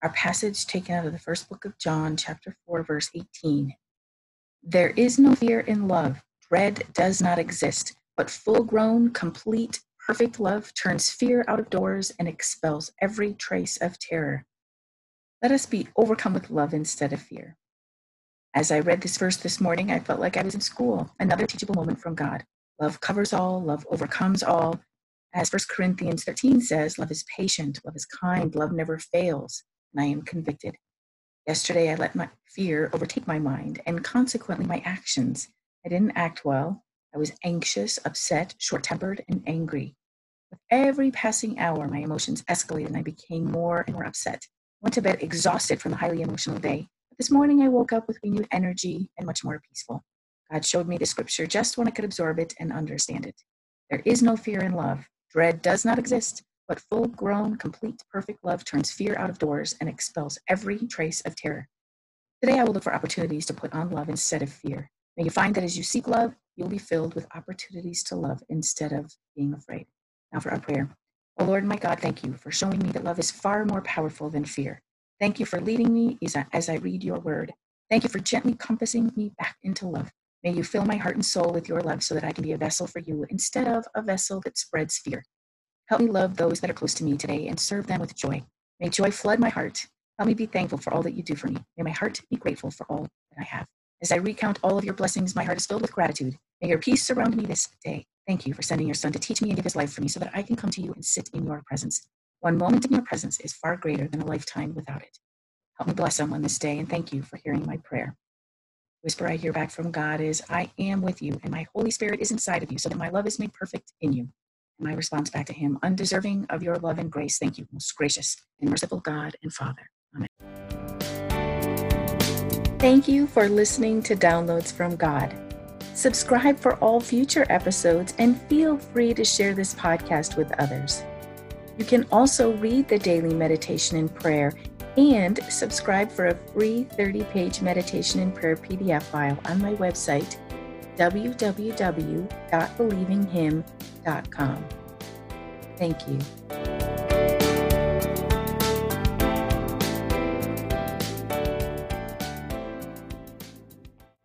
Our passage taken out of the first book of John, chapter 4, verse 18. There is no fear in love. Dread does not exist, but full grown, complete, perfect love turns fear out of doors and expels every trace of terror. Let us be overcome with love instead of fear. As I read this verse this morning, I felt like I was in school, another teachable moment from God. Love covers all, love overcomes all. As 1 Corinthians 13 says, love is patient, love is kind, love never fails and I am convicted. Yesterday, I let my fear overtake my mind and consequently my actions. I didn't act well. I was anxious, upset, short tempered, and angry. With every passing hour, my emotions escalated and I became more and more upset. I went to bed exhausted from the highly emotional day. But this morning, I woke up with renewed energy and much more peaceful. God showed me the scripture just when I could absorb it and understand it. There is no fear in love. Dread does not exist. But full grown, complete, perfect love turns fear out of doors and expels every trace of terror. Today, I will look for opportunities to put on love instead of fear. May you find that as you seek love, you'll be filled with opportunities to love instead of being afraid. Now for our prayer. Oh Lord, my God, thank you for showing me that love is far more powerful than fear. Thank you for leading me as I read your word. Thank you for gently compassing me back into love. May you fill my heart and soul with your love so that I can be a vessel for you instead of a vessel that spreads fear. Help me love those that are close to me today and serve them with joy. May joy flood my heart. Help me be thankful for all that you do for me. May my heart be grateful for all that I have. As I recount all of your blessings, my heart is filled with gratitude. May your peace surround me this day. Thank you for sending your son to teach me and give his life for me so that I can come to you and sit in your presence. One moment in your presence is far greater than a lifetime without it. Help me bless someone this day and thank you for hearing my prayer. Whisper I hear back from God is I am with you and my Holy Spirit is inside of you so that my love is made perfect in you. My response back to him, undeserving of your love and grace. Thank you, most gracious and merciful God and Father. Amen. Thank you for listening to Downloads from God. Subscribe for all future episodes and feel free to share this podcast with others. You can also read the daily meditation and prayer and subscribe for a free 30 page meditation and prayer PDF file on my website www.believinghim.com. Thank you.